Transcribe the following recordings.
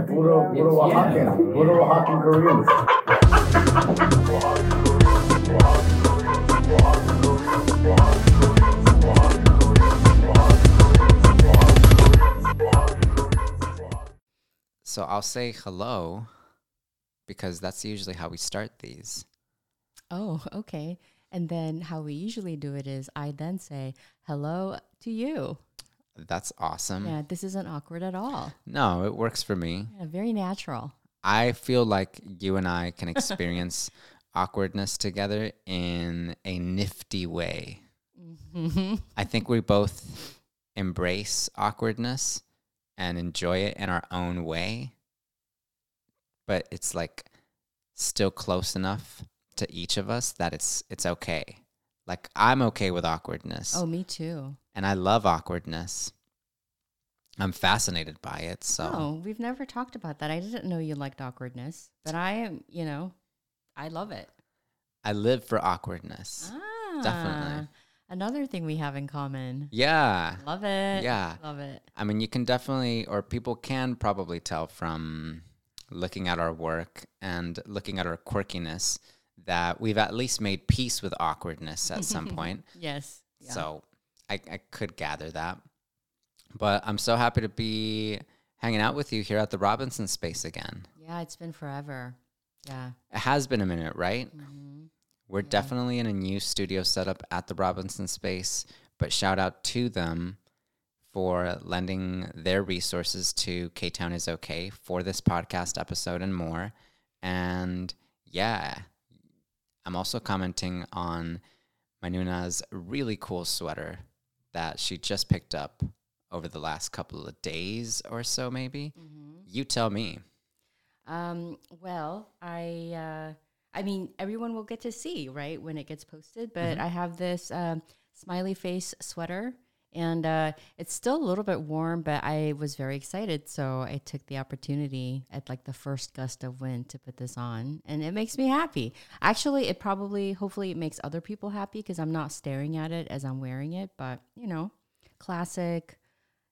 puro, puro Oaxacan. Puro Oaxacan Koreans. So I'll say hello because that's usually how we start these. Oh, okay. And then how we usually do it is I then say hello to you. That's awesome. Yeah, this isn't awkward at all. No, it works for me. Yeah, very natural. I feel like you and I can experience awkwardness together in a nifty way. Mm-hmm. I think we both embrace awkwardness and enjoy it in our own way, but it's like still close enough to each of us that it's it's okay. Like I'm okay with awkwardness. Oh, me too. and I love awkwardness. I'm fascinated by it. So Oh, we've never talked about that. I didn't know you liked awkwardness, but I am, you know, I love it. I live for awkwardness. Ah, Definitely. Another thing we have in common. Yeah. Love it. Yeah. Love it. I mean, you can definitely, or people can probably tell from looking at our work and looking at our quirkiness that we've at least made peace with awkwardness at some point. Yes. Yeah. So I, I could gather that. But I'm so happy to be hanging out with you here at the Robinson space again. yeah, it's been forever. Yeah. It has been a minute, right? Mhm. We're definitely in a new studio setup at the Robinson space, but shout out to them for lending their resources to K Town is okay for this podcast episode and more. And yeah, I'm also commenting on my noona's really cool sweater that she just picked up over the last couple of days or so, maybe. You tell me. Um, well, I uh, I mean, everyone will get to see right when it gets posted. But I have this um, smiley face sweater, and uh, it's still a little bit warm. But I was very excited, so I took the opportunity at like the first gust of wind to put this on, and it makes me happy. Actually, it probably, hopefully, it makes other people happy because I'm not staring at it as I'm wearing it. But you know, classic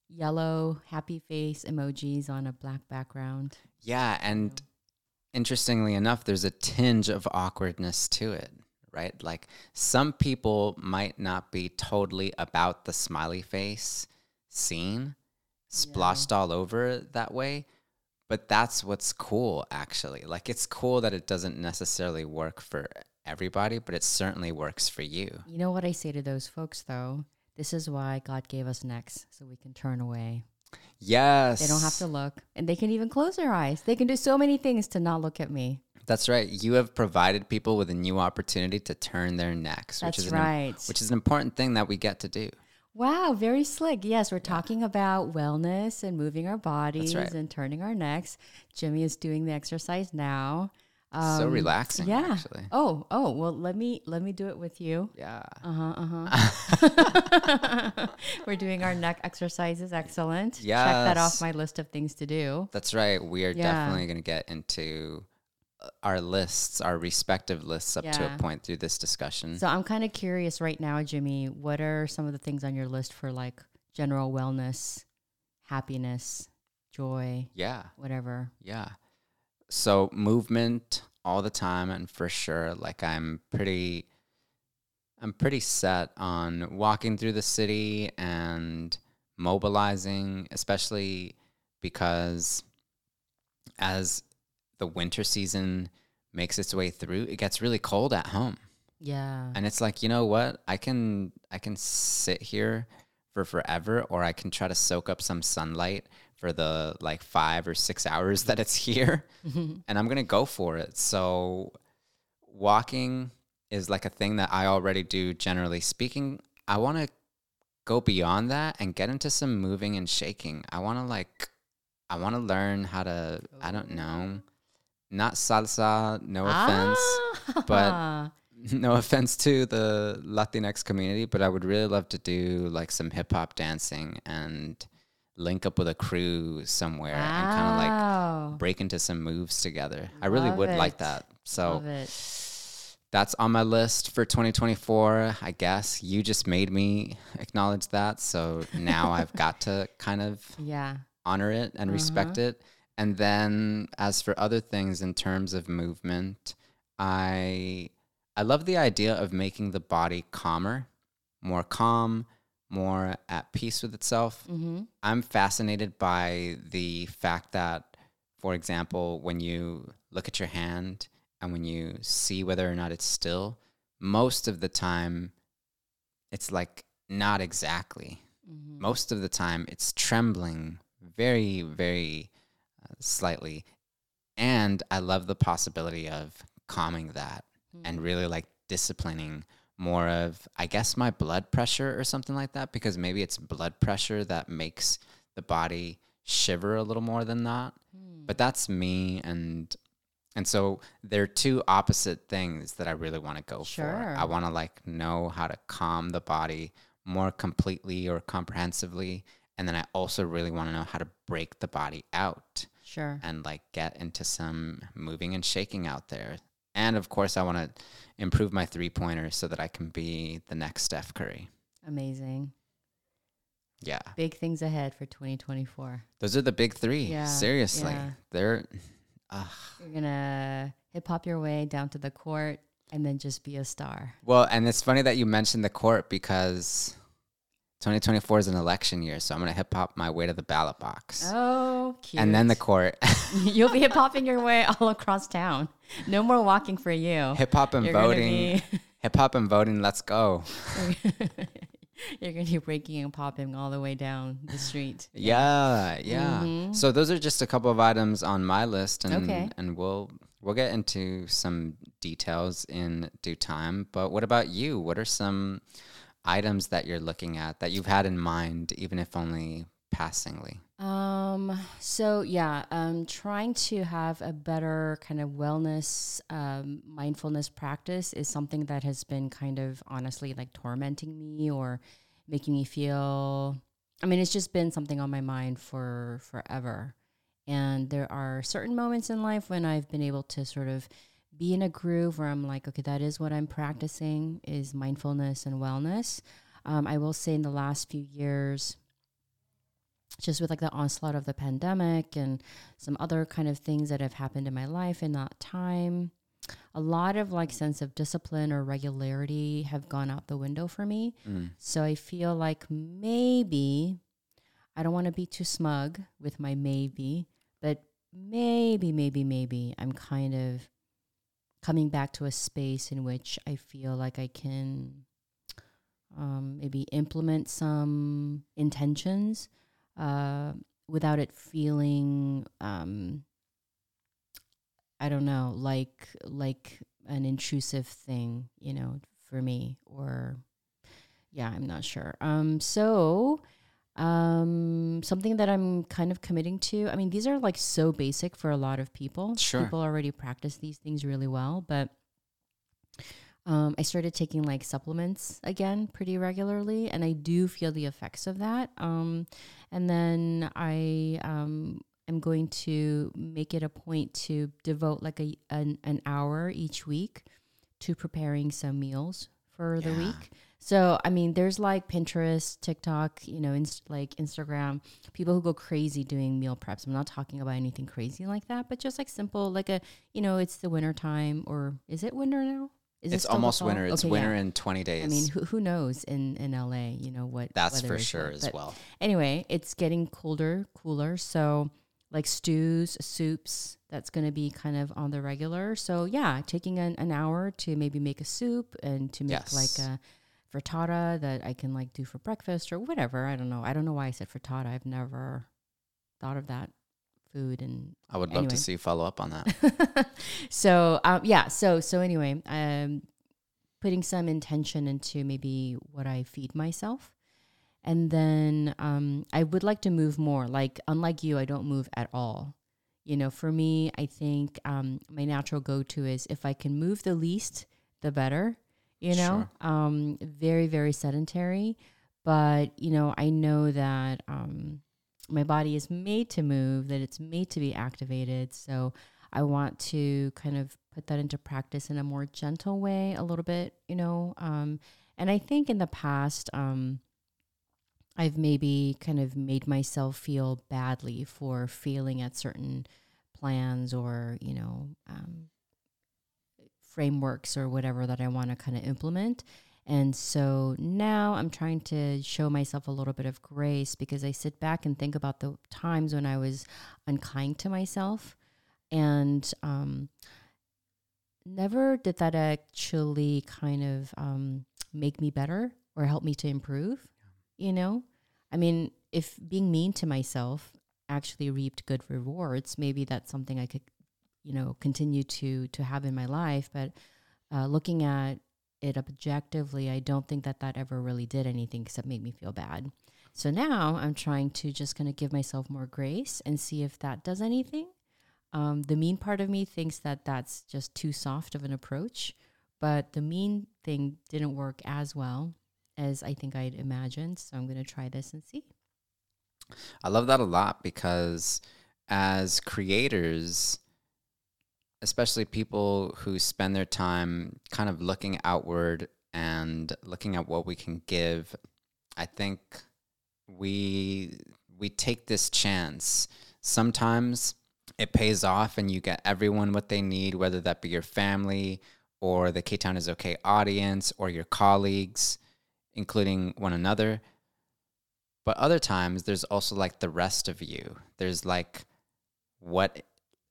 yellow happy face emojis on a black background. Yeah, and interestingly enough, there's a tinge of awkwardness to it, right? Like some people might not be totally about the smiley face scene, splotched all over that way, but that's what's cool actually. Like it's cool that it doesn't necessarily work for everybody, but it certainly works for you. You know what I say to those folks though? This is why God gave us necks so we can turn away. Yes. They don't have to look and they can even close their eyes. They can do so many things to not look at me. That's right. You have provided people with a new opportunity to turn their necks, which That's is an right. which is an important thing that we get to do. Wow, very slick. Yes, we're talking about wellness and moving our bodies right. and turning our necks. Jimmy is doing the exercise now. so Um, relaxing, Yeah. actually. Oh, oh, well let me let me do it with you. Yeah. Uh-huh, uh-huh. we're doing our neck exercises. Excellent. Yeah. Check that off my list of things to do. That's right. We are Yeah. definitely going to get into uh, our lists, our respective lists up to a point through this discussion. So I'm kind of curious right now, Jimmy. What are some of the things on your list for like general wellness, happiness, joy, yeah. whatever? Yeah. So movement all the time and for sure like I'm pretty I'm pretty set on walking through the city and mobilizing especially because as the winter season makes its way through it gets really cold at home. Yeah. and it's like you know what? I can i can sit here for forever or i can try to soak up some sunlight for the like five or six hours that it's here and i'm gonna go for it. So walking is like a thing that i already do generally speaking. I want to go beyond that and get into some moving and shaking. I want to like i want to learn how to i don't know not salsa no offense Ah. no offense to the Latinx community, but I would really love to do like some hip hop dancing and link up with a crew somewhere and kind of like break into some moves together. I really Love would like that. So that's on my list for 2024. I guess you just made me acknowledge that. So now I've got to kind of Yeah. honor it and respect Uh-huh. it. And then as for other things in terms of movement, I I love the idea of making the body calmer, more calm, more at peace with itself. Mm-hmm. I'm fascinated by the fact that, for example, when you look at your hand and when you see whether or not it's still, most of the time it's like not exactly. Mm-hmm. Most of the time it's trembling very, very slightly. And I love the possibility of calming that and hmm. really like disciplining more of i guess my blood pressure or something like that because maybe it's blood pressure that makes the body shiver a little more than that but hmm. that's me and and so they're two opposite things that i really want to go Sure. for i want to like know how to calm the body more completely or comprehensively and then i also really want to know how to break the body out Sure. and like get into some moving and shaking out there. And of course, I want to improve my three pointer so that I can be the next Steph Curry. Amazing. Yeah. Big things ahead for 2024. Those are the big three. Yeah, Seriously. yeah. They're, uh, You're going to hip hop your way down to the court and then just be a star. well, and it's funny that you mentioned the court because 2024 is an election year. So I'm going to hip hop my way to the ballot box. Oh, cute. and then the court. You'll be hip hopping your way all across town. No more walking for you. hip hop and You're voting. be- Hip hop and voting. Let's go. You're going to be breaking and popping all the way down the street. Yeah, yeah. Mm-hmm. So those are just a couple of items on my list, and Okay. and we'll we'll get into some details in due time. But what about you? What are some items that you're looking at that you've had in mind, even if only passingly? Um, so yeah, um, trying to have a better kind of wellness, um, mindfulness practice is something that has been kind of honestly like tormenting me or making me feel. I mean, it's just been something on my mind for forever. And there are certain moments in life when I've been able to sort of be in a groove where I'm like, okay, that is what I'm practicing is mindfulness and wellness. Um, I will say in the last few years, just with like the onslaught of the pandemic and some other kind of things that have happened in my life in that time a lot of like sense of discipline or regularity have gone out the window for me Mm. so i feel like maybe i don't want to be too smug with my maybe but maybe maybe maybe i'm kind of coming back to a space in which i feel like i can um, maybe implement some intentions uh, without it feeling um, I don't know like like an intrusive thing you know for me or yeah I'm not sure. Um so um something that I'm kind of committing to I mean these are like so basic for a lot of people Sure. people already practice these things really well but um, I started taking like supplements again pretty regularly, and I do feel the effects of that. Um, and then I um, am going to make it a point to devote like a an, an hour each week to preparing some meals for the week. So I mean, there's like Pinterest, TikTok, you know, inst- like Instagram, people who go crazy doing meal preps. I'm not talking about anything crazy like that, but just like simple, like a you know, it's the winter time, or is it winter now? Is It's almost winter. It's Okay, yeah. winter in 20 days. I mean, who, who knows in, in LA, you know, what That's for sure like. as But well. Anyway, it's getting colder, cooler. So, like stews, soups, that's going to be kind of on the regular. So, yeah, taking an, an hour to maybe make a soup and to make Yes. like a frittata that I can like do for breakfast or whatever. I don't know. I don't know why I said frittata. I've never thought of that food and I would love to see you follow up on that. so um, yeah so so anyway um putting some intention into maybe what i feed myself and then um i would like to move more like unlike you i don't move at all you know for me i think um my natural go-to is if i can move the least the better you know? Um very very sedentary. But you know i know that um my body is made to move that it's made to be activated. So I want to kind of put that into practice in a more gentle way, a little bit, you know. Um, and I think in the past, um, I've maybe kind of made myself feel badly for failing at certain plans or, you know, um, frameworks or whatever that I want to kind of implement. And so now I'm trying to show myself a little bit of grace because I sit back and think about the times when I was unkind to myself. And um, never did that actually kind of um, make me better or help me to improve. You know, I mean, if being mean to myself actually reaped good rewards, maybe that's something I could, you know, continue to to have in my life. But uh, looking at it objectively, I don't think that that ever really did anything except make me feel bad. So now I'm trying to just kind of give myself more grace and see if that does anything. Um, the mean part of me thinks that that's just too soft of an approach, but the mean thing didn't work as well as I think I'd imagined. So I'm going to try this and see. I love that a lot because as creators, especially people who spend their time kind of looking outward and looking at what we can give, I think we we take this chance. Sometimes it pays off and you get everyone what they need, whether that be your family or the K Town is okay audience or your colleagues, including one another. But other times there's also like the rest of you. There's like what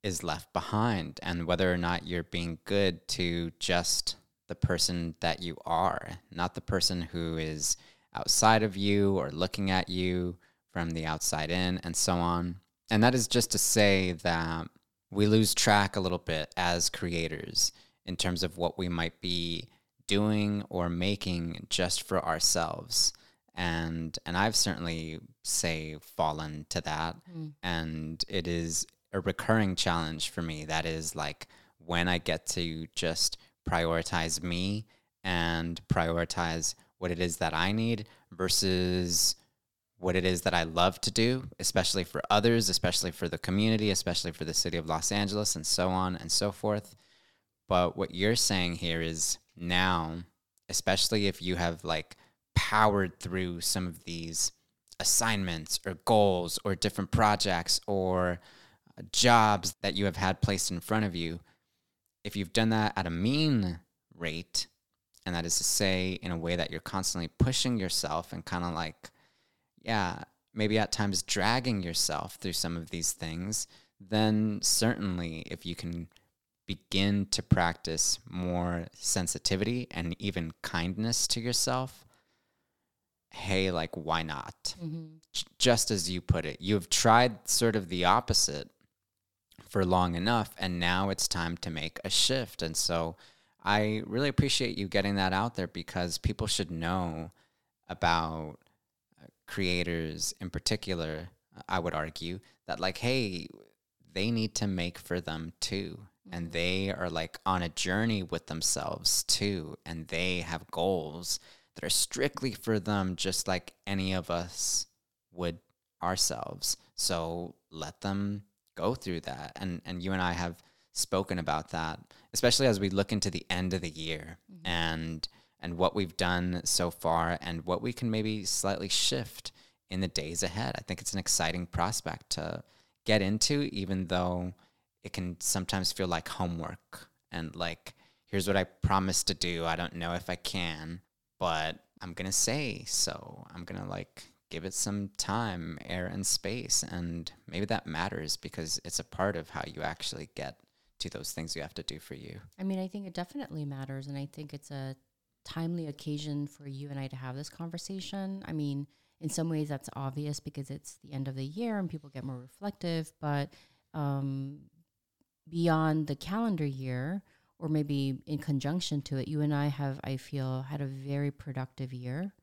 is left behind and whether or not you're being good to just the person that you are, not the person who is outside of you or looking at you from the outside in and so on. And that is just to say that we lose track a little bit as creators in terms of what we might be doing or making just for ourselves. And and I've certainly say fallen to that. Mm. And it is a recurring challenge for me. That is like when I get to just prioritize me and prioritize what it is that I need versus what it is that I love to do, especially for others, especially for the community, especially for the city of Los Angeles, and so on and so forth. But what you're saying here is now, especially if you have like powered through some of these assignments or goals or different projects or jobs that you have had placed in front of you, if you've done that at a mean rate, and that is to say, in a way that you're constantly pushing yourself and kind of like, yeah, maybe at times dragging yourself through some of these things, then certainly if you can begin to practice more sensitivity and even kindness to yourself, hey, like, why not? Mm-hmm. Just as you put it, you've tried sort of the opposite for long enough, and now it's time to make a shift. And so I really appreciate you getting that out there because people should know about uh, creators in particular. I would argue that, like, hey, they need to make for them too. And mm-hmm. they are like on a journey with themselves too. And they have goals that are strictly for them, just like any of us would ourselves. So let them go through that. And and you and I have spoken about that, especially as we look into the end of the year mm-hmm. and and what we've done so far and what we can maybe slightly shift in the days ahead. I think it's an exciting prospect to get into, even though it can sometimes feel like homework and like, here's what I promised to do. I don't know if I can, but I'm going to say so. I'm going to like give it some time, air, and space. And maybe that matters because it's a part of how you actually get to those things you have to do for you. I mean, I think it definitely matters. And I think it's a timely occasion for you and I to have this conversation. I mean, in some ways that's obvious because it's the end of the year and people get more reflective. But um, beyond the calendar year, or maybe in conjunction to it, you and I have, I feel, had a very productive year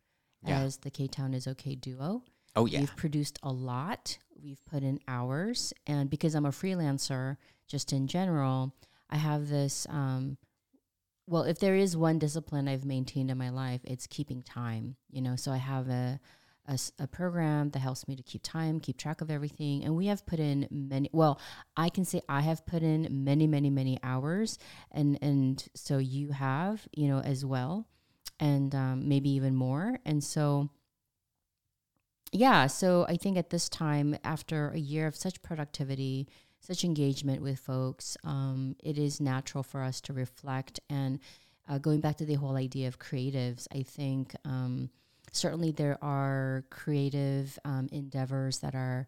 yeah. as the K Town is okay duo. Oh yeah, we've produced a lot. We've put in hours, and because I'm a freelancer, just in general, I have this. Um, well, if there is one discipline I've maintained in my life, it's keeping time. You know, so I have a a, a, program that helps me to keep time, keep track of everything. And we have put in many, well, I can say I have put in many, many, many hours. And, and so you have, you know, as well and um, maybe even more. And so yeah, so I think at this time, after a year of such productivity, such engagement with folks, um, it is natural for us to reflect. And uh, going back to the whole idea of creatives, I think um, certainly there are creative um, endeavors that are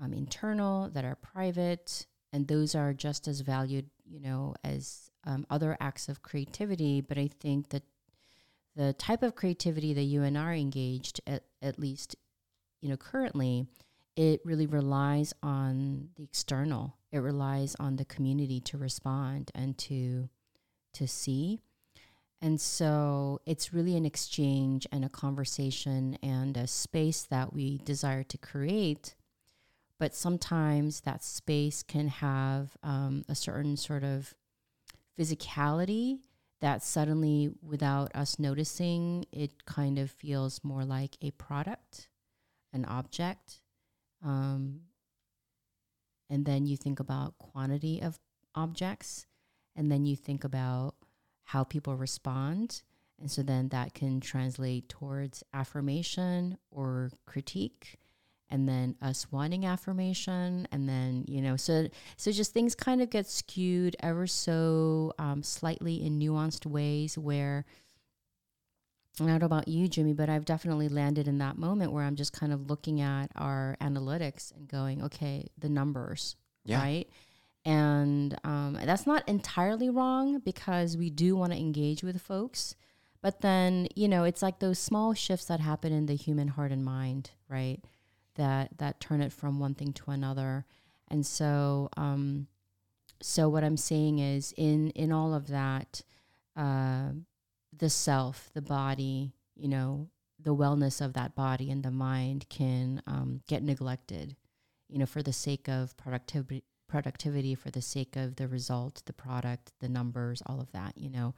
um, internal, that are private, and those are just as valued, you know, as um, other acts of creativity. But I think that the type of creativity that you and I are engaged at, at least you know, currently, it really relies on the external. It relies on the community to respond and to to see. And so it's really an exchange and a conversation and a space that we desire to create. But sometimes that space can have um, a certain sort of physicality that suddenly, without us noticing, it kind of feels more like a product an object. Um, and then you think about quantity of objects. And then you think about how people respond. And so then that can translate towards affirmation or critique and then us wanting affirmation and then you know so so just things kind of get skewed ever so um, slightly in nuanced ways where I don't know about you, Jimmy, but I've definitely landed in that moment where I'm just kind of looking at our analytics and going, okay, the numbers, yeah. right? And um, that's not entirely wrong because we do want to engage with folks. But then, you know, it's like those small shifts that happen in the human heart and mind, right? That that turn it from one thing to another. And so, um, so what I'm saying is, in in all of that, uh, the self, the body, you know, the wellness of that body and the mind can um, get neglected, you know, for the sake of productivity, productivity, for the sake of the result, the product, the numbers, all of that, you know.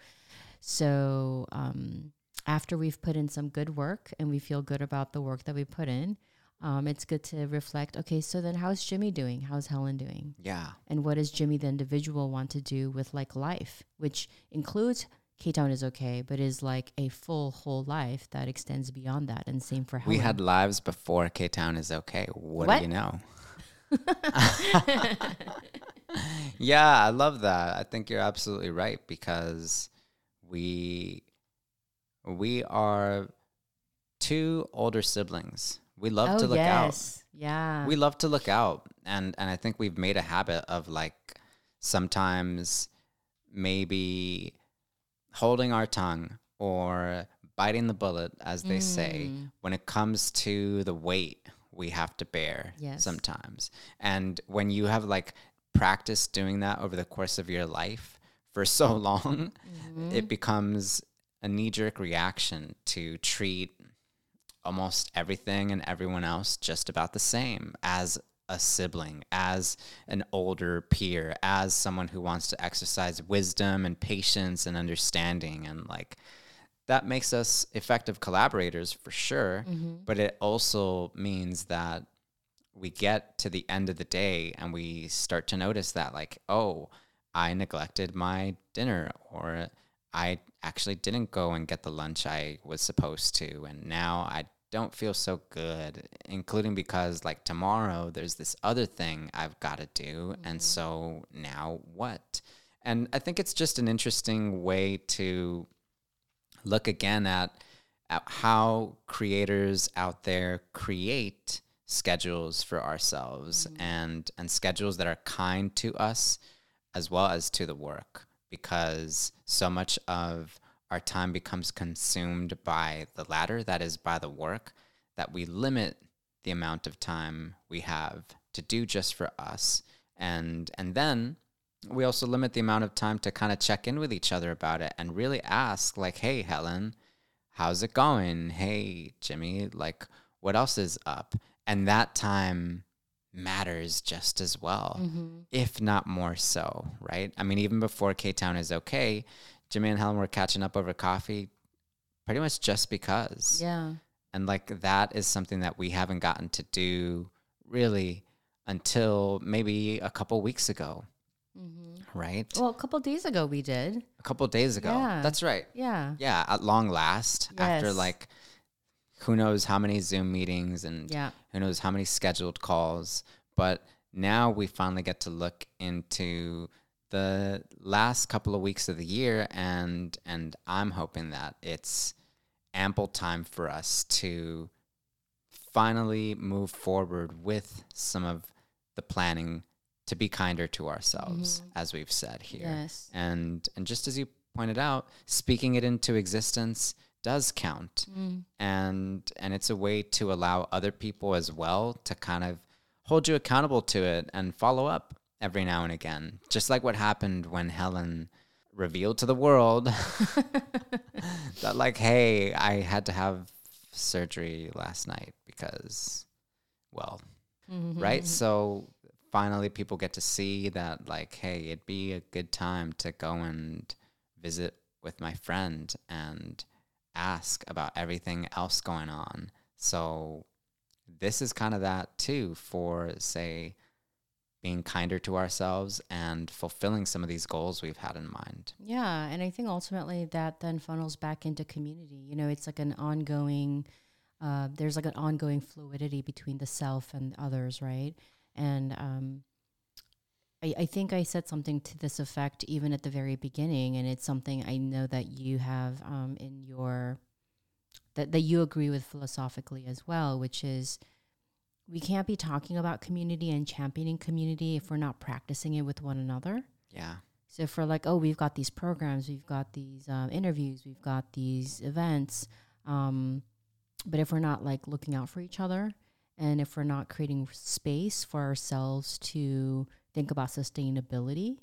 So um, after we've put in some good work and we feel good about the work that we put in, um, it's good to reflect. Okay, so then how's Jimmy doing? How's Helen doing? Yeah. And what does Jimmy, the individual, want to do with like life, which includes K Town is okay, but is like a full whole life that extends beyond that. And same for Helen. We had lives before K Town is okay. What, what, do you know? yeah, I love that. I think you're absolutely right because we we are two older siblings. We love oh, to look yes. out. Yeah. We love to look out. And and I think we've made a habit of like sometimes maybe holding our tongue or biting the bullet, as they mm. say, when it comes to the weight we have to bear yes. sometimes. And when you have like practiced doing that over the course of your life for so long, mm-hmm. it becomes a knee jerk reaction to treat almost everything and everyone else just about the same as a sibling, as an older peer, as someone who wants to exercise wisdom and patience and understanding. And like that makes us effective collaborators for sure. Mm-hmm. But it also means that we get to the end of the day and we start to notice that, like, oh, I neglected my dinner or I actually didn't go and get the lunch I was supposed to. And now I don't feel so good, including because like tomorrow there's this other thing I've got to do. Mm-hmm. And so now what? And I think it's just an interesting way to look again at, at how creators out there create schedules for ourselves mm-hmm. and and schedules that are kind to us as well as to the work because so much of our time becomes consumed by the latter, that is, by the work, that we limit the amount of time we have to do just for us. And, and then we also limit the amount of time to kind of check in with each other about it and really ask, like, hey, Helen, how's it going? Hey, Jimmy, like, what else is up? And that time matters just as well, mm-hmm. if not more so, right? I mean, even before K Town is okay, Jimmy and Helen were catching up over coffee pretty much just because. Yeah. And like that is something that we haven't gotten to do really until maybe a couple weeks ago. Mm-hmm. Right? Well, a couple days ago we did. A couple days ago. Yeah. That's right. Yeah. Yeah. At long last, yes. after like who knows how many Zoom meetings and Yeah. who knows how many scheduled calls. But now we finally get to look into the last couple of weeks of the year and and I'm hoping that it's ample time for us to finally move forward with some of the planning to be kinder to ourselves mm-hmm. as we've said here Yes. and and just as you pointed out speaking it into existence does count. Mm. And and it's a way to allow other people as well to kind of hold you accountable to it and follow up every now and again just like what happened when helen revealed to the world that like hey i had to have surgery last night because well mm-hmm. right? So finally people get to see that like hey it'd be a good time to go and visit with my friend and ask about everything else going on so this is kind of that too for say being kinder to ourselves and fulfilling some of these goals we've had in mind Yeah, and I think ultimately that then funnels back into community. You know, it's like an ongoing. Uh, there's like an ongoing fluidity between the self and others, right? And um, I, I think I said something to this effect even at the very beginning, and it's something I know that you have um, in your that that you agree with philosophically as well, which is we can't be talking about community and championing community if we're not practicing it with one another. yeah So if we're like, oh, we've got these programs, we've got these um, interviews, we've got these events, um, but if we're not like looking out for each other, and if we're not creating space for ourselves to think about sustainability,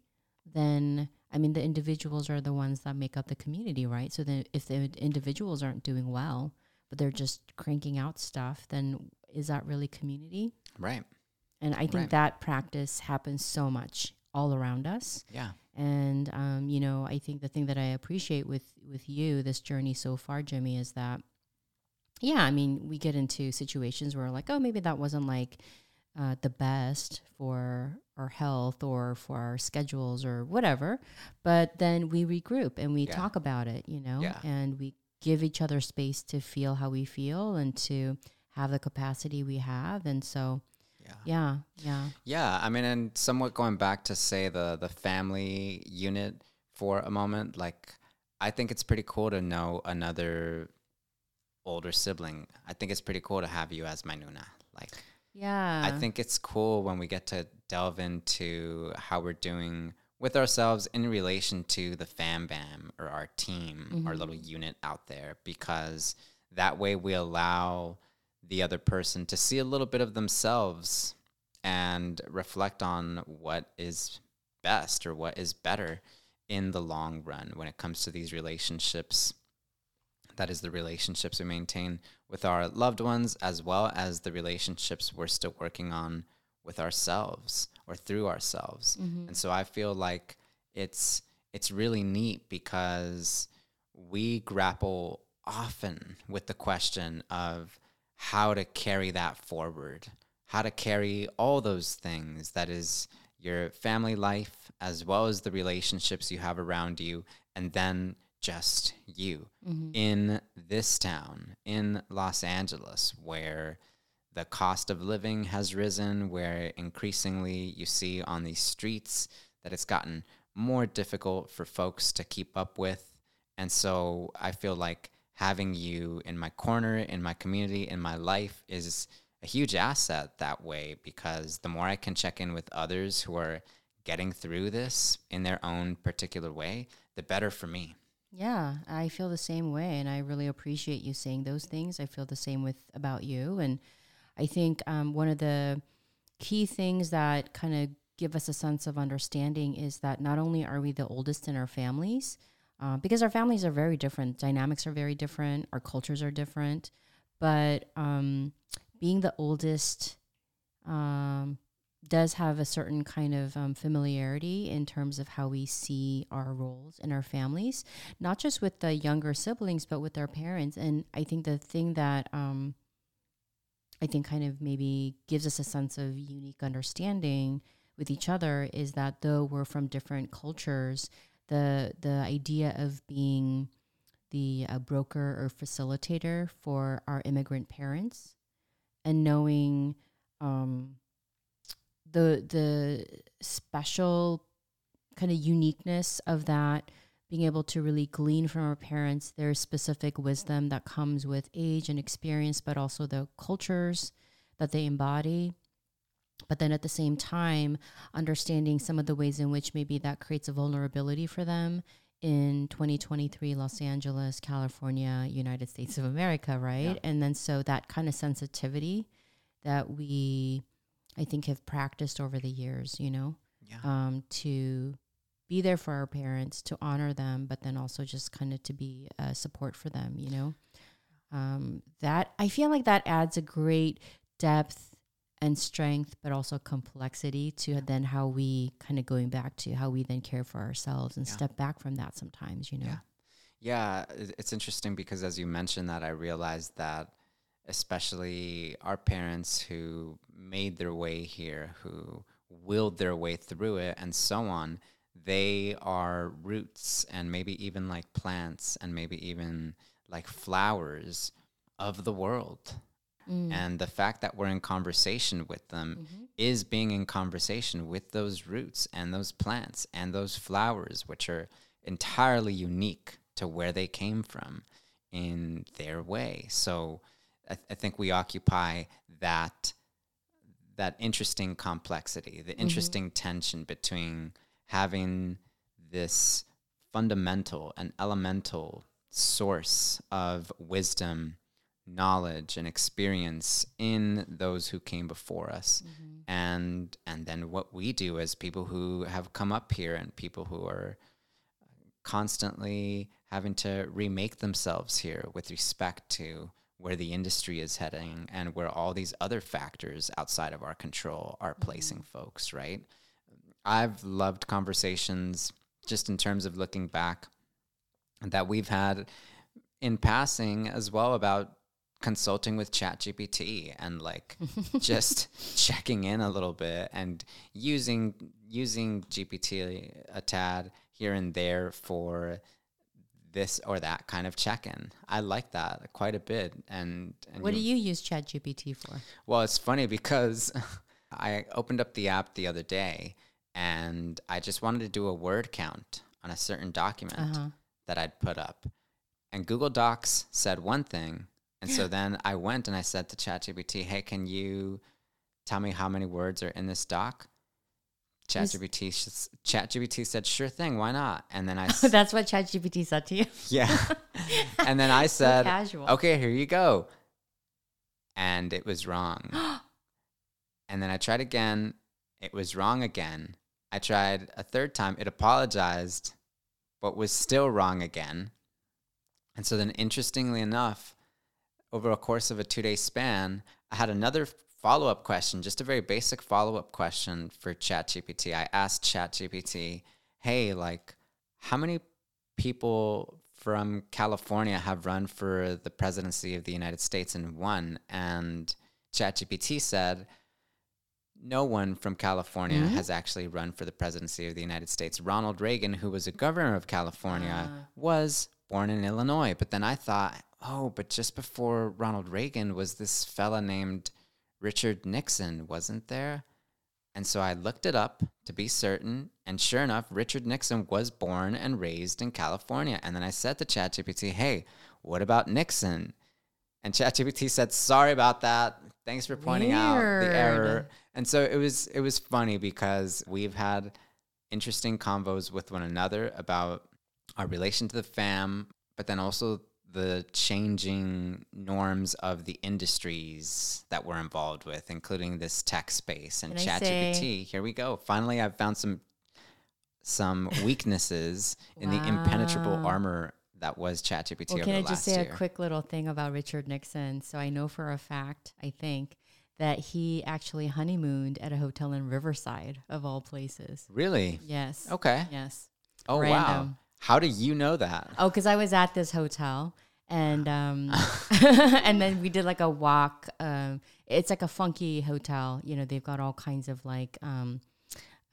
then I mean the individuals are the ones that make up the community, right? So then if the individuals aren't doing well, but they're just cranking out stuff, then is that really community? right And I think Right. that practice happens so much all around us yeah and um, you know i think the thing that i appreciate with with you this journey so far jimmy is that yeah i mean we get into situations where like oh maybe that wasn't like uh, the best for our health or for our schedules or whatever but then we regroup and we Yeah. talk about it you know Yeah. and we give each other space to feel how we feel and to have the capacity we have and so yeah yeah yeah Yeah, I mean, and somewhat going back to say the the family unit for a moment, like I think it's pretty cool to know another older sibling. I think it's pretty cool to have you as my noona. Like, yeah. I think it's cool when we get to delve into how we're doing with ourselves in relation to the fam bam or our team, our mm-hmm. little unit out there, because that way we allow the other person to see a little bit of themselves and reflect on what is best or what is better in the long run when it comes to these relationships. That is the relationships we maintain with our loved ones as well as the relationships we're still working on with ourselves or through ourselves. Mm-hmm. And so i feel like it's it's really neat because we grapple often with the question of how to carry that forward how to carry all those things that is your family life as well as the relationships you have around you and then just you. Mm-hmm. In this town in Los Angeles where the cost of living has risen where increasingly you see on these streets that it's gotten more difficult for folks to keep up with. And so I feel like having you in my corner, in my community, in my life is a huge asset that way because the more I can check in with others who are getting through this in their own particular way, the better for me. Yeah, I feel the same way, and I really appreciate you saying those things. I feel the same with about you, and I think um, one of the key things that kind of give us a sense of understanding is that not only are we the oldest in our families, uh, because our families are very different, dynamics are very different, our cultures are different, but um, being the oldest um, does have a certain kind of um, familiarity in terms of how we see our roles in our families, not just with the younger siblings, but with our parents. And I think the thing that um, I think kind of maybe gives us a sense of unique understanding with each other is that though we're from different cultures, the the idea of being the uh, broker or facilitator for our immigrant parents, and knowing um, the the special kind of uniqueness of that being able to really glean from our parents their specific wisdom that comes with age and experience but also the cultures that they embody but then at the same time understanding some of the ways in which maybe that creates a vulnerability for them in 2023 Los Angeles, California, United States of America, right? Yeah. And then so that kind of sensitivity that we I think have practiced over the years, you know, Yeah. um, to be there for our parents, to honor them, but then also just kind of to be a support for them, you know. Um, that I feel like that adds a great depth and strength, but also complexity to then how we kind of going back to how we then care for ourselves and Yeah. step back from that sometimes, you know. Yeah. Yeah, it's interesting because as you mentioned that, I realized that especially our parents who made their way here, who willed their way through it, and so on, they are roots and maybe even like plants and maybe even like flowers of the world. Mm. And the fact that we're in conversation with them is being in conversation with those roots and those plants and those flowers, which are entirely unique to where they came from in their way. So I, th- I think we occupy that that interesting complexity, the mm-hmm. interesting tension between having this fundamental and elemental source of wisdom, knowledge, and experience in those who came before us, mm-hmm. and and then what we do as people who have come up here and people who are constantly having to remake themselves here with respect to where the industry is heading and where all these other factors outside of our control are mm-hmm. placing folks, right? I've loved conversations just in terms of looking back that we've had in passing as well about consulting with ChatGPT and like just checking in a little bit and using using GPT uh, a tad here and there for this or that kind of check-in. I like that quite a bit. And, and What do you use ChatGPT for? well, it's funny because I opened up the app the other day and I just wanted to do a word count on a certain document Uh-huh. that I'd put up. And Google Docs said one thing. And so then I went and I said to ChatGPT, hey, can you tell me how many words are in this doc? ChatGPT, ChatGPT said, sure thing, why not? And then I, s- That's what ChatGPT said to you. yeah. and then I said, casual. okay, here you go. And it was wrong. and then I tried again. It was wrong again. I tried a third time. It apologized, but was still wrong again. And so then, interestingly enough, over a course of a two day span, I had another follow up question, just a very basic follow up question for ChatGPT. I asked ChatGPT, hey, like, how many people from California have run for the presidency of the United States and won? And ChatGPT said, no one from California mm-hmm. has actually run for the presidency of the United States. Ronald Reagan, who was a governor of California, ah. was born in Illinois. But then I thought, oh, but just before Ronald Reagan was this fella named Richard Nixon, wasn't there? And so I looked it up to be certain. And sure enough, Richard Nixon was born and raised in California. And then I said to ChatGPT, hey, what about Nixon? And ChatGPT said, sorry about that. Thanks for pointing out the error. And so it was it was funny because we've had interesting convos with one another about our relation to the fam, but then also the changing norms of the industries that we're involved with, including this tech space and ChatGPT. Here we go. Finally, I've found some some weaknesses in the impenetrable armor that was ChatGPT Well, can I just say year. a quick little thing about Richard Nixon? So I know for a fact, I think, that he actually honeymooned at a hotel in Riverside, of all places. really? Yes. Okay. Yes. Oh wow. How do you know that? Oh, because I was at this hotel and um and then we did like a walk. Um it's like a funky hotel. You know, they've got all kinds of like um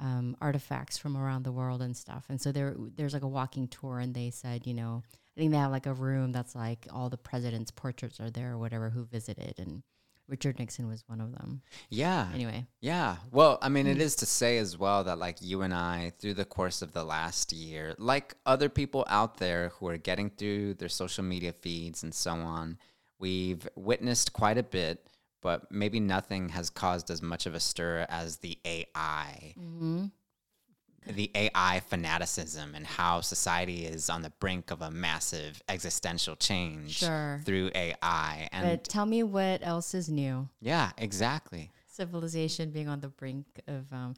um artifacts from around the world and stuff. And so there there's like a walking tour and they said, you know, I think they have like a room that's like all the president's portraits are there or whatever who visited, and Richard Nixon was one of them. Yeah. Anyway, Yeah. Well, I mean, it mm. is to say as well that, like, you and I, through the course of the last year, like other people out there who are getting through their social media feeds and so on, we've witnessed quite a bit, but maybe nothing has caused as much of a stir as the AI. Mm-hmm. The AI fanaticism and how society is on the brink of a massive existential change Sure. through AI. And but tell me what else is new. yeah, exactly. civilization being on the brink of um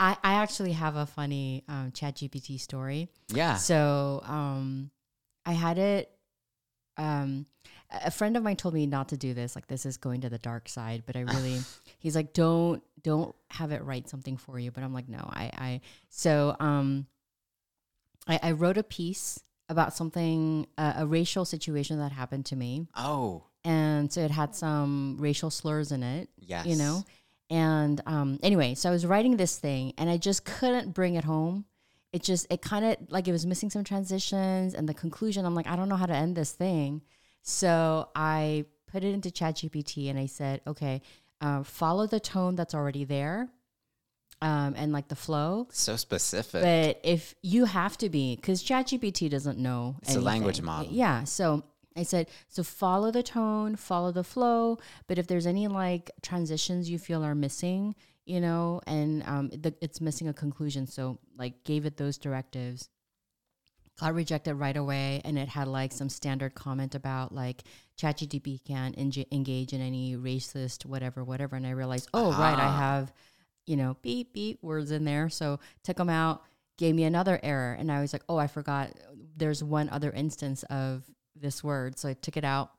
i i actually have a funny um chat gpt story Yeah. so um i had it um a friend of mine told me not to do this like this is going to the dark side but i really he's like don't don't have it write something for you. But i'm like no i i so um i, I wrote a piece about something uh, a racial situation that happened to me. Oh, and so it had some racial slurs in it yes. you know? And um anyway so i was writing this thing and i just couldn't bring it home. It just it kind of like it was missing some transitions and the conclusion. I'm like i don't know how to end this thing. So i put it into ChatGPT and i said okay uh, follow the tone that's already there um, and like the flow So specific. but if you have to be, because ChatGPT doesn't know, It's a language model. Yeah. So I said, so follow the tone, follow the flow. But if there's any like transitions you feel are missing, you know, and um, the, it's missing a conclusion, so like gave it those directives. Got rejected right away, and it had like some standard comment about like ChatGPT can't enga- engage in any racist whatever, whatever. And I realized, oh right, I Ah. have you know, beep, beep words in there. So took them out, gave me another error. And I was like, oh, I forgot there's one other instance of this word. So I took it out.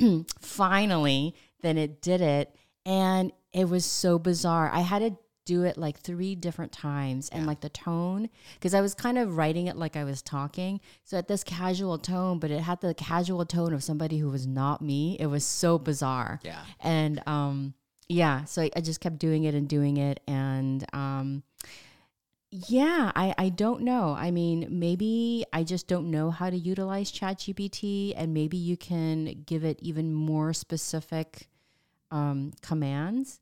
Finally, then it did it. And it was so bizarre. I had to do it like three different times and like the tone because I was kind of writing it like I was talking. So at this casual tone, but it had the casual tone of somebody who was not me. It was so bizarre. yeah. And um, yeah, so I, I just kept doing it and doing it. And um, yeah, I, I don't know. I mean, maybe I just don't know how to utilize ChatGPT, and maybe you can give it even more specific um, commands.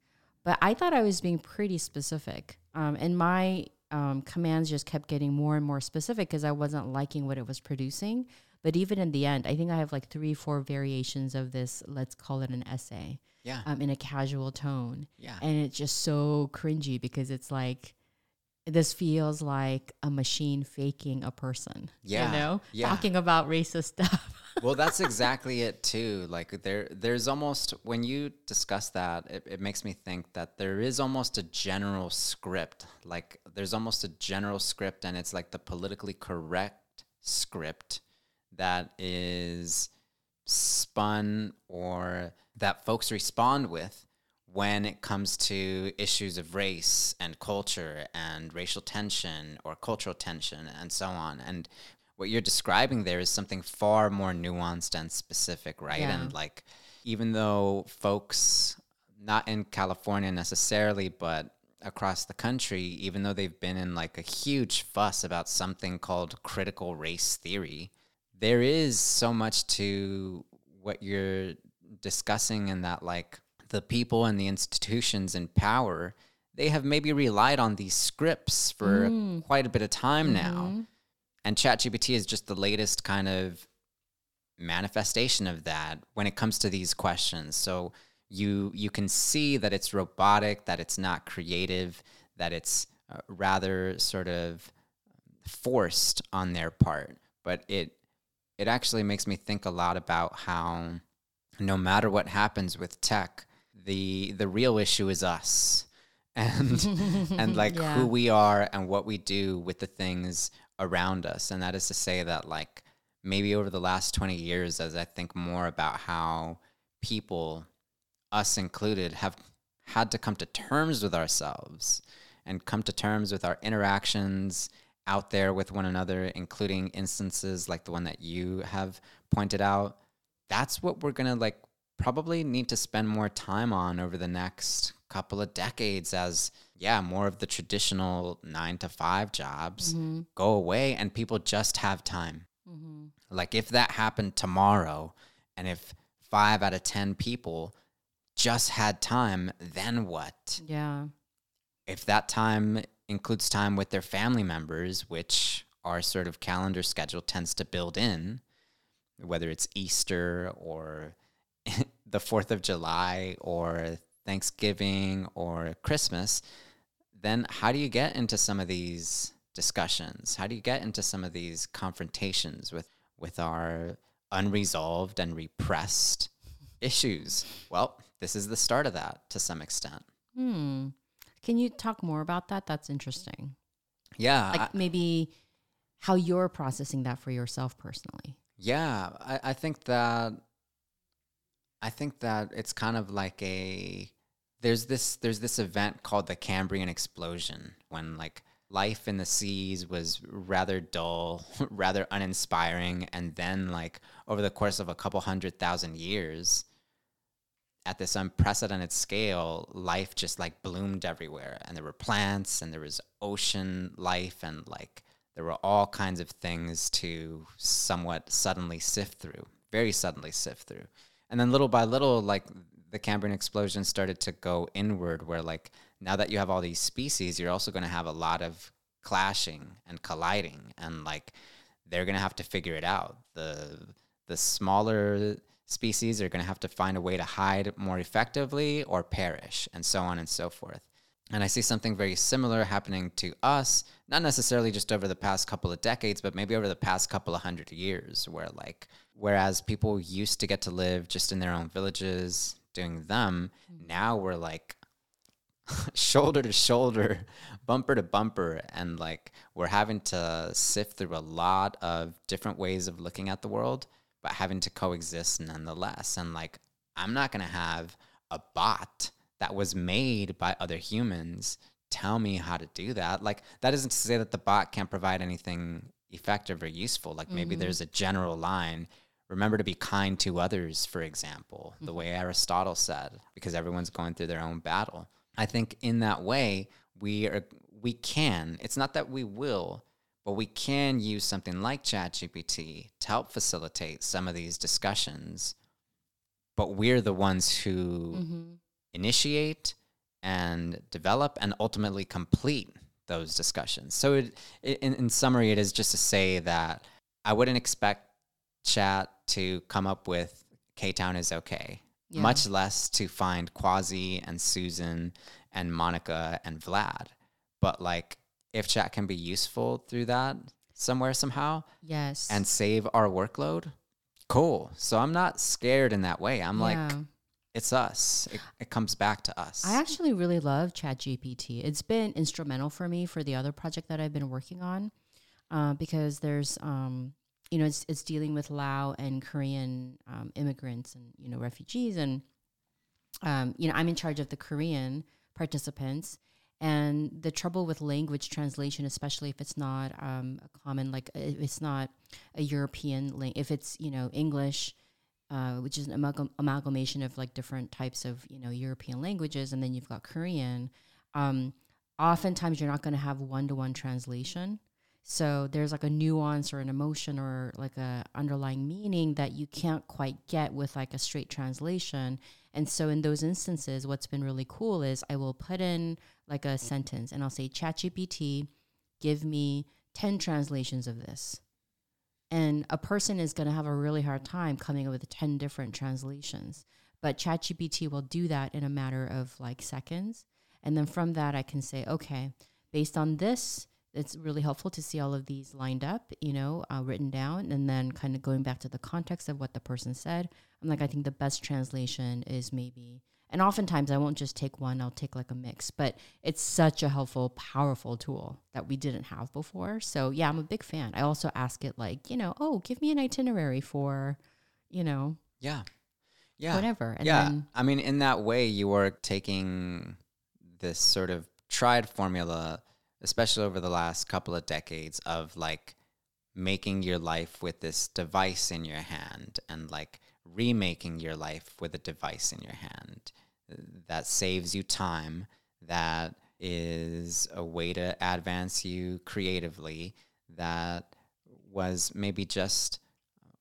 But I thought I was being pretty specific. Um, and my um, commands just kept getting more and more specific because I wasn't liking what it was producing. But even in the end, I think I have like three, four variations of this, let's call it an essay Yeah. um, in a casual tone. Yeah. And it's just so cringy because it's like, this feels like a machine faking a person. Yeah, You know, yeah. talking about racist stuff. Well, that's exactly it too. Like there, there's almost when you discuss that, it, it makes me think that there is almost a general script. Like there's almost a general script, and it's like the politically correct script that is spun or that folks respond with when it comes to issues of race and culture and racial tension or cultural tension and so on. And what you're describing there is something far more nuanced and specific, right? Yeah. And like, even though folks, not in California necessarily, but across the country, even though they've been in like a huge fuss about something called critical race theory, there is so much to what you're discussing in that like the people and the institutions in power they have maybe relied on these scripts for mm. quite a bit of time now mm-hmm. And ChatGPT is just the latest kind of manifestation of that when it comes to these questions. So you you can see that it's robotic that it's not creative that it's uh, rather sort of forced on their part. But it it actually makes me think a lot about how no matter what happens with tech the the real issue is us. And and like Yeah. who we are and what we do with the things around us. And that is to say that like maybe over the last 20 years as i think more about how people us included have had to come to terms with ourselves and come to terms with our interactions out there with one another including instances like the one that you have pointed out that's what we're going to like probably need to spend more time on over the next couple of decades as yeah more of the traditional 9 to 5 jobs mm-hmm. go away and people just have time mm-hmm. Like if that happened tomorrow and if 5 out of 10 people just had time, then what? Yeah. If that time includes time with their family members, which our sort of calendar schedule tends to build in, whether it's Easter or the 4th of July or Thanksgiving or Christmas, then how do you get into some of these discussions? How do you get into some of these confrontations with, with our unresolved and repressed issues? Well, this is the start of that to some extent. Hmm. Can you talk more about that? That's interesting. Yeah. Like I- maybe how you're processing that for yourself personally. Yeah, I, I think that I think that it's kind of like a there's this there's this event called the Cambrian explosion when like life in the seas was rather dull, rather uninspiring, and then like over the course of a couple hundred thousand years, at this unprecedented scale, life just like bloomed everywhere, and there were plants, and there was ocean life, and like there were all kinds of things to somewhat suddenly sift through, very suddenly sift through. And then little by little, like the Cambrian explosion started to go inward, where like now that you have all these species, you're also going to have a lot of clashing and colliding, and like they're going to have to figure it out. The the smaller species are going to have to find a way to hide more effectively or perish, and so on and so forth. And I see something very similar happening to us, not necessarily just over the past couple of decades, but maybe over the past couple of hundred years, where like, whereas people used to get to live just in their own villages doing them, mm-hmm. now we're like shoulder to shoulder, bumper to bumper, and like we're having to sift through a lot of different ways of looking at the world, but having to coexist nonetheless. And like, I'm not going to have a bot that was made by other humans tell me how to do that. Like, that isn't to say that the bot can't provide anything effective or useful. Like, maybe mm-hmm. there's a general line. Remember to be kind to others, for example, the mm-hmm. way Aristotle said, because everyone's going through their own battle. I think in that way, we are we can. It's not that we will, but we can use something like ChatGPT to help facilitate some of these discussions. But we're the ones who mm-hmm. initiate and develop and ultimately complete those discussions. So, it, it, in, in summary, it is just to say that I wouldn't expect chat to come up with K Town is okay, Yeah. much less to find Quasi and Susan and Monica and Vlad. But like, if chat can be useful through that somewhere somehow Yes. and save our workload, cool. So I'm not scared in that way. I'm like, it's us. It, it comes back to us. I actually really love ChatGPT. It's been instrumental for me for the other project that I've been working on, uh, because there's, um, you know, it's it's dealing with Lao and Korean um, immigrants and you know refugees, and um, you know I'm in charge of the Korean participants. And the trouble with language translation, especially if it's not um, a common, like if it's not a European, lang- if it's you know English, uh, which is an amalgam- amalgamation of like different types of you know European languages, and then you've got Korean. Um, oftentimes, you're not going to have one to one translation. So there's like a nuance or an emotion or like a underlying meaning that you can't quite get with like a straight translation. And so in those instances, what's been really cool is I will put in like a sentence and I'll say, ChatGPT, give me 10 translations of this. And a person is going to have a really hard time coming up with 10 different translations. But ChatGPT will do that in a matter of like seconds. And then from that, I can say, okay, based on this, it's really helpful to see all of these lined up, you know, uh, written down, and then kind of going back to the context of what the person said. I'm like, I think the best translation is maybe, and oftentimes I won't just take one, I'll take like a mix, but it's such a helpful, powerful tool that we didn't have before. So yeah, I'm a big fan. I also ask it, like, you know, oh, give me an itinerary for, you know, yeah. Yeah. whatever. And yeah. then, I mean, in that way, you are taking this sort of tried formula, especially over the last couple of decades, of like making your life with this device in your hand and like remaking your life with a device in your hand uh, that saves you time, that is a way to advance you creatively, that was maybe just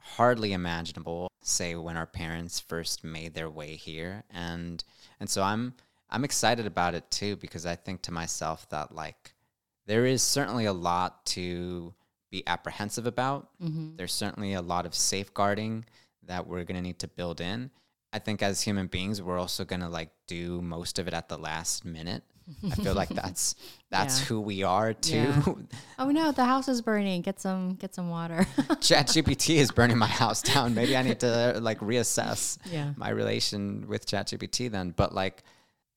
hardly imaginable say when our parents first made their way here. And and so i'm i'm excited about it too because i think to myself that like there is certainly a lot to be apprehensive about mm-hmm. there's certainly a lot of safeguarding that we're going to need to build in i think as human beings we're also going to like do most of it at the last minute i feel like that's that's Yeah. who we are too Yeah. Oh no, the house is burning. Get some get some water. ChatGPT is burning my house down. Maybe I need to like reassess Yeah. my relation with ChatGPT then. But like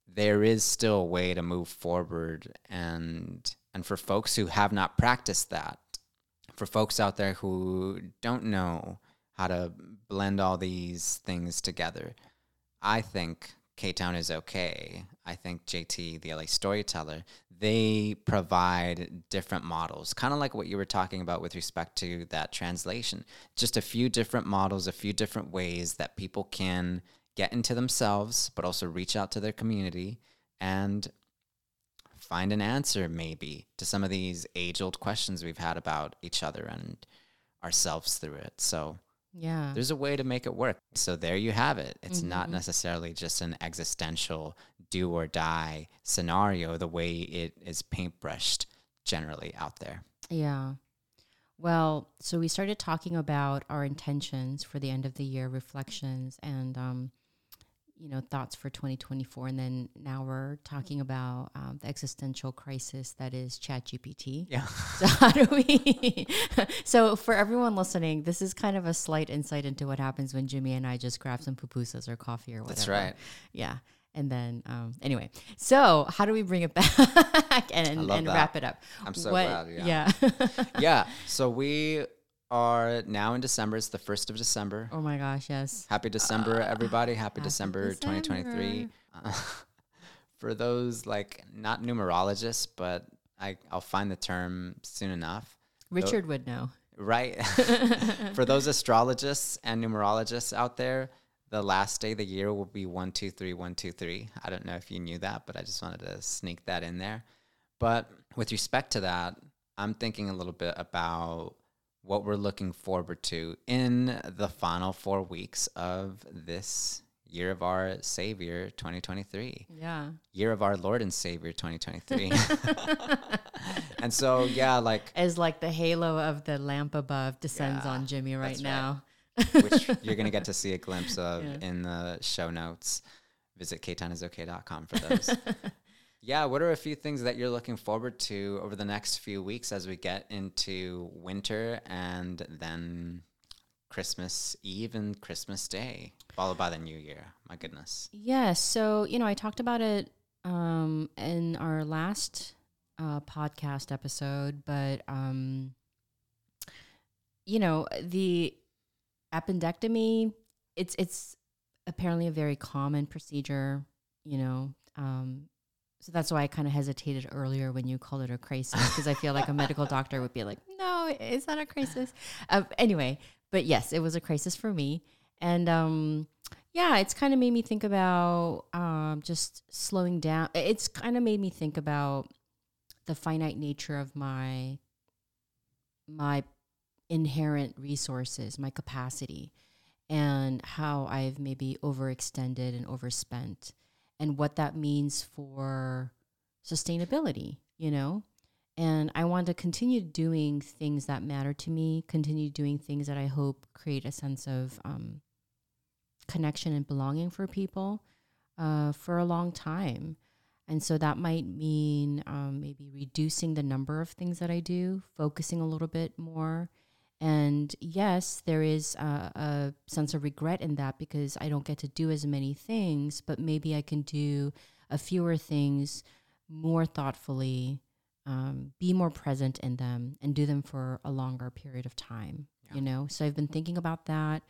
there is still a way to move forward and and for folks who have not practiced that, for folks out there who don't know how to blend all these things together, I think K Town is okay. I think JT, the LA storyteller, they provide different models, kind of like what you were talking about with respect to that translation. Just a few different models, a few different ways that people can get into themselves, but also reach out to their community and find an answer, maybe, to some of these age old questions we've had about each other and ourselves through it. So, yeah. there's a way to make it work. So there you have it. It's not necessarily just an existential do or die scenario the way it is paintbrushed generally out there. Yeah. Well, so we started talking about our intentions for the end of the year, reflections, and um, you know thoughts for 2024, and then now we're talking about um, the existential crisis that is ChatGPT. Yeah. So how do we? so for everyone listening, this is kind of a slight insight into what happens when Jimmy and I just grab some pupusas or coffee or whatever. That's right. Yeah. And then, um, anyway, so how do we bring it back and, and, and that. wrap it up? I'm so What- glad, yeah. yeah. yeah. So we are now in December. It's the 1st of December. oh my gosh, yes. Happy December, everybody. Happy, happy December, 2023. Uh, for those like not numerologists, but I, I'll find the term soon enough. Richard would know. Right. For those astrologists and numerologists out there, the last day of the year will be one, two, three, one, two, three. I don't know if you knew that, but I just wanted to sneak that in there. But with respect to that, I'm thinking a little bit about what we're looking forward to in the final four weeks of this year of our Savior 2023 Yeah. year of our Lord and Savior 2023. and so, yeah, like As like the halo of the lamp above descends Yeah, on Jimmy right now. which you're going to get to see a glimpse of Yeah. in the show notes. Visit ktownisok.com for those. yeah, what are a few things that you're looking forward to over the next few weeks as we get into winter and then Christmas Eve and Christmas Day, followed by the New Year? My goodness. Yes. So, you know, I talked about it um, in our last uh, podcast episode, but, um, you know, the appendectomy, it's, it's apparently a very common procedure, you know. Um, so that's why I kind of hesitated earlier when you called it a crisis, because I feel like a medical doctor would be like, no, it's not a crisis? Uh, anyway, but yes, it was a crisis for me. And, um, yeah, it's kind of made me think about um, just slowing down. It's kind of made me think about the finite nature of my my inherent resources, my capacity, and how I've maybe overextended and overspent, and what that means for sustainability. You know, and I want to continue doing things that matter to me. Continue doing things that I hope create a sense of um, connection and belonging for people uh, for a long time. And so that might mean um, maybe reducing the number of things that I do, focusing a little bit more. And yes, there is a, a sense of regret in that because I don't get to do as many things, but maybe I can do a fewer things more thoughtfully, um, be more present in them, and do them for a longer period of time. Yeah. You know, so I've been thinking about that.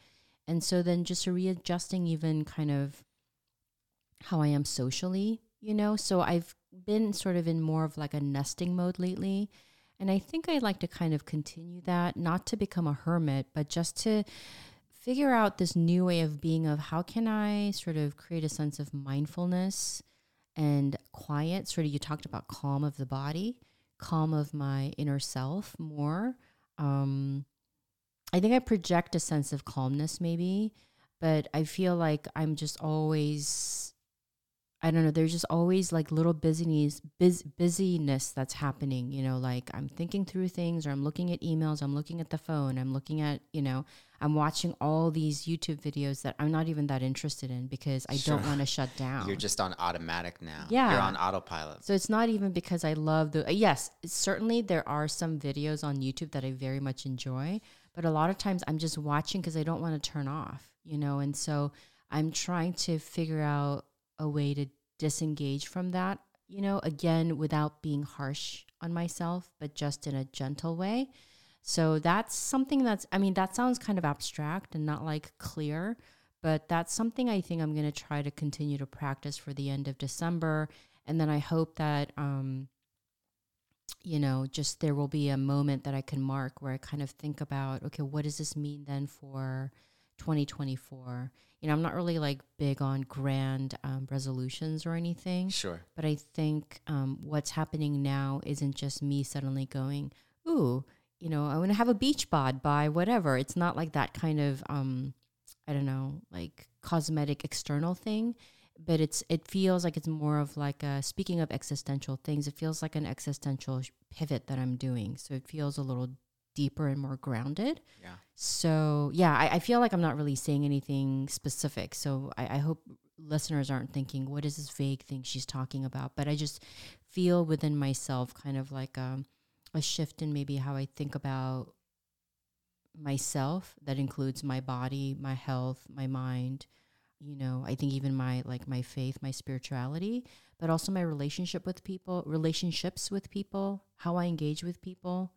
And so then just readjusting even kind of how I am socially, you know. So I've been sort of in more of like a nesting mode lately. And I think I'd like to kind of continue that, not to become a hermit, but just to figure out this new way of being of how can I sort of create a sense of mindfulness and quiet. Sort of you talked about calm of the body, calm of my inner self more. Um I think I project a sense of calmness, maybe, but I feel like I'm just always I don't know, there's just always like little busyness, biz, busyness that's happening, you know, like I'm thinking through things or I'm looking at emails, I'm looking at the phone, I'm looking at, you know, I'm watching all these YouTube videos that I'm not even that interested in because I Sure. don't want to shut down. You're just on automatic now. Yeah. You're on autopilot. So it's not even because I love the yes, certainly there are some videos on YouTube that I very much enjoy, but a lot of times I'm just watching because I don't want to turn off, you know, and so I'm trying to figure out a way to disengage from that, you know, again without being harsh on myself, but just in a gentle way. So that's something that's I mean that sounds kind of abstract and not like clear, but that's something I think I'm going to try to continue to practice for the end of December and then I hope that um you know just there will be a moment that I can mark where I kind of think about okay what does this mean then for 2024 you know I'm not really like big on grand um, resolutions or anything Sure. but I think um, what's happening now isn't just me suddenly going, ooh, you know, I want to have a beach bod by whatever. It's not like that kind of, um, I don't know, like cosmetic external thing. But it's it feels like it's more of like a, speaking of existential things. It feels like an existential pivot that I'm doing. So it feels a little deeper and more grounded. Yeah. So yeah, I, I feel like I'm not really saying anything specific. So I, I hope listeners aren't thinking, what is this vague thing she's talking about? But I just feel within myself kind of like a, a shift in maybe how I think about myself that includes my body, my health, my mind, you know, I think even my like my faith, my spirituality, but also my relationship with people, relationships with people, how I engage with people,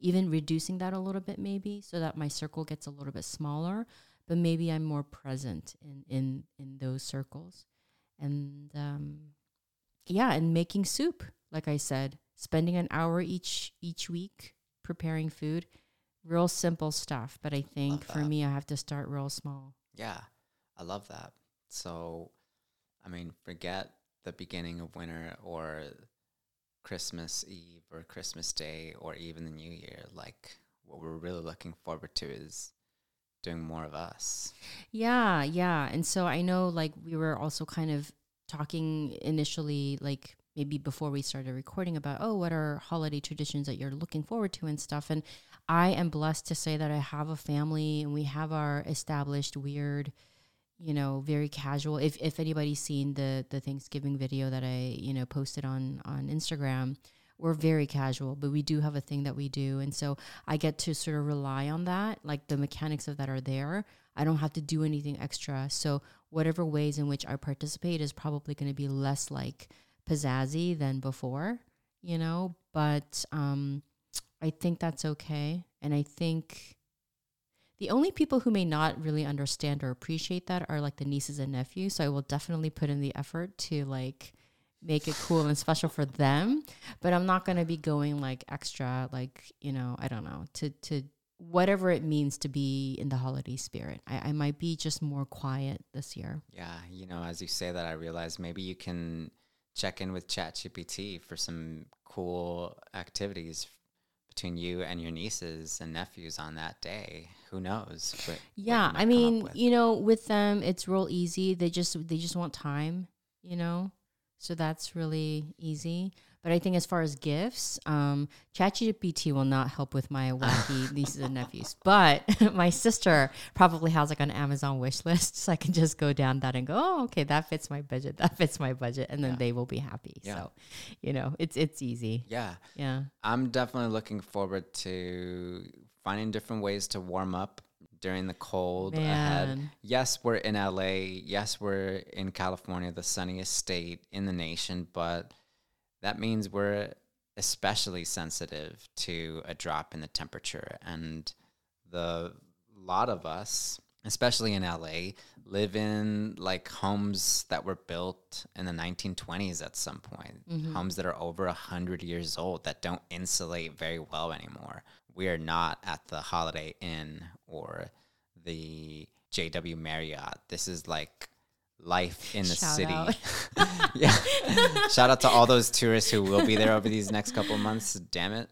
even reducing that a little bit maybe so that my circle gets a little bit smaller, but maybe I'm more present in in in those circles. And um yeah, and making soup, like I said, spending an hour each each week preparing food, real simple stuff, but I think for me I have to start real small. Yeah, I love that. So, I mean, forget the beginning of winter or Christmas Eve or Christmas Day or even the New Year. Like, what we're really looking forward to is doing more of us. Yeah, yeah. And so I know like we were also kind of talking initially like maybe before we started recording about oh what are holiday traditions that you're looking forward to and stuff and I am blessed to say that I have a family and we have our established weird you know very casual. If if anybody's seen the the Thanksgiving video that I you know posted on on Instagram we're very casual but we do have a thing that we do. And so I get to sort of rely on that like the mechanics of that are there. I don't have to do anything extra. So whatever ways in which I participate is probably going to be less like pizzazzy than before you know? But um I think that's okay. And I think the only people who may not really understand or appreciate that are like the nieces and nephews. So I will definitely put in the effort to like make it cool and special for them. But I'm not gonna be going like extra, like, you know, I don't know, to to whatever it means to be in the holiday spirit. I, I might be just more quiet this year. Yeah, you know, as you say that, I realize maybe you can check in with ChatGPT for some cool activities between you and your nieces and nephews on that day. Who knows? what- what Yeah, might I mean, you know, with them it's real easy. They just they just want time, you know. So that's really easy. But I think as far as gifts, um, ChatGPT will not help with my wacky nieces and nephews. But my sister probably has like an Amazon wish list, so I can just go down that and go, oh, okay, that fits my budget. That fits my budget, and then Yeah. they will be happy. Yeah. So, you know, it's it's easy. yeah, Yeah. I'm definitely looking forward to finding different ways to warm up during the cold ahead. Yes, we're in LA. Yes, we're in California, the sunniest state in the nation, but that means we're especially sensitive to a drop in the temperature. And the lot of us, especially in LA, live in like homes that were built in the 1920s at some point, mm-hmm. homes that are over 100 years old that don't insulate very well anymore. We are not at the Holiday Inn or the JW Marriott. This is like life in the Shout city. yeah. Shout out to all those tourists who will be there over these next couple of months. Damn it.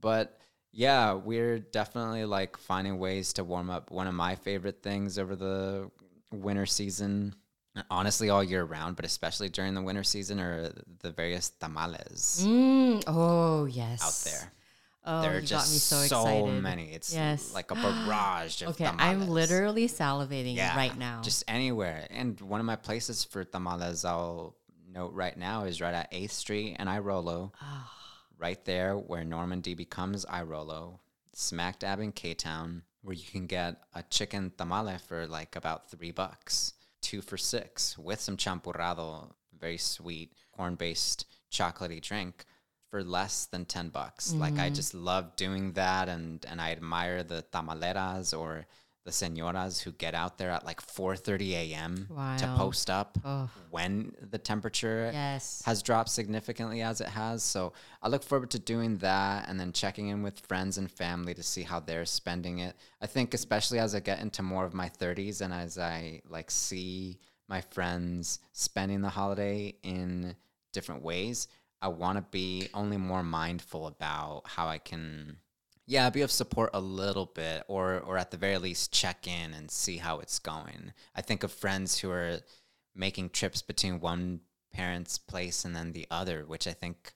But Yeah, we're definitely like finding ways to warm up. One of my favorite things over the winter season, honestly, all year round, but especially during the winter season, are the various tamales Mm, oh yes. out there. Oh, there are just got me so, so, many. It's Yes. like a barrage of Okay, tamales. I'm literally salivating Yeah, right now. Just anywhere. And one of my places for tamales, I'll note right now, is right at 8th Street and Irolo. Ah. right there where Normandie becomes Irolo, smack dab in K Town, where you can get a chicken tamale for like about three bucks, two for six, with some champurrado, very sweet corn based chocolatey drink for less than 10 bucks. Like Mm-hmm. I just love doing that and and I admire the tamaleras or the senoras who get out there at like 4:30 a.m. to post up Oh. when the temperature yes. has dropped significantly as it has. So I look forward to doing that and then checking in with friends and family to see how they're spending it. I think especially as I get into more of my 30s and as I like see my friends spending the holiday in different ways, I want to be only more mindful about how I can yeah, be of support a little bit or or at the very least check in and see how it's going. I think of friends who are making trips between one parent's place and then the other, which I think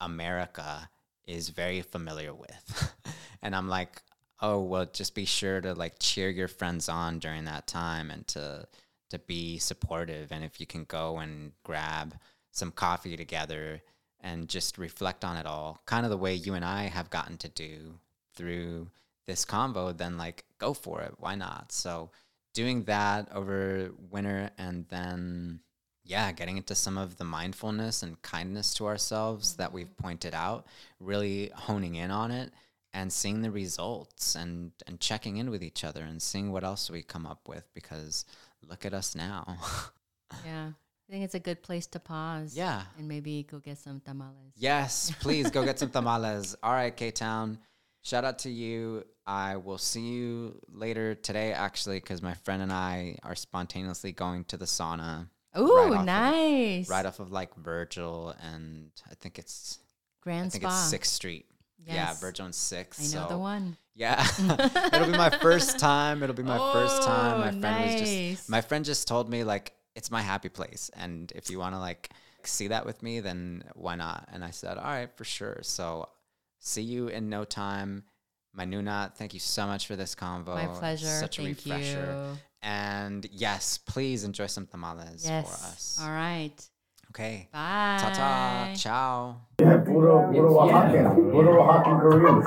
America is very familiar with. and I'm like, oh well just be sure to like cheer your friends on during that time and to to be supportive and if you can go and grab some coffee together and just reflect on it all kind of the way you and I have gotten to do through this convo then like go for it. Why not? So doing that over winter and then yeah getting into some of the mindfulness and kindness to ourselves that mm-hmm. we've pointed out really honing in on it and seeing the results and and checking in with each other and seeing what else we come up with because look at us now. Yeah. I think it's a good place to pause. Yeah. And maybe go get some tamales. yes please go get some tamales all right k-town shout out to you i will see you later today actually because my friend and i are spontaneously going to the sauna Ooh, right off of- nice. right off of like virgil and i think it's Grand i think Spa. it's sixth street yeah Yes. virgil and sixth I know so the one. Yeah, it'll be my first time. It'll be my first time. My Oh, friend was just my friend just told me like it's my happy place, and if you want to like see that with me, then why not? And I said, all right, for sure. So see you in no time. My noona, thank you so much for this convo. My pleasure. Such a Thank refresher. you. And yes, please enjoy some tamales Yes. for us. All right. Okay. Bye. Ta ta. Ciao. Yeah, puro, puro Oaxacan. Puro Oaxacan Koreans.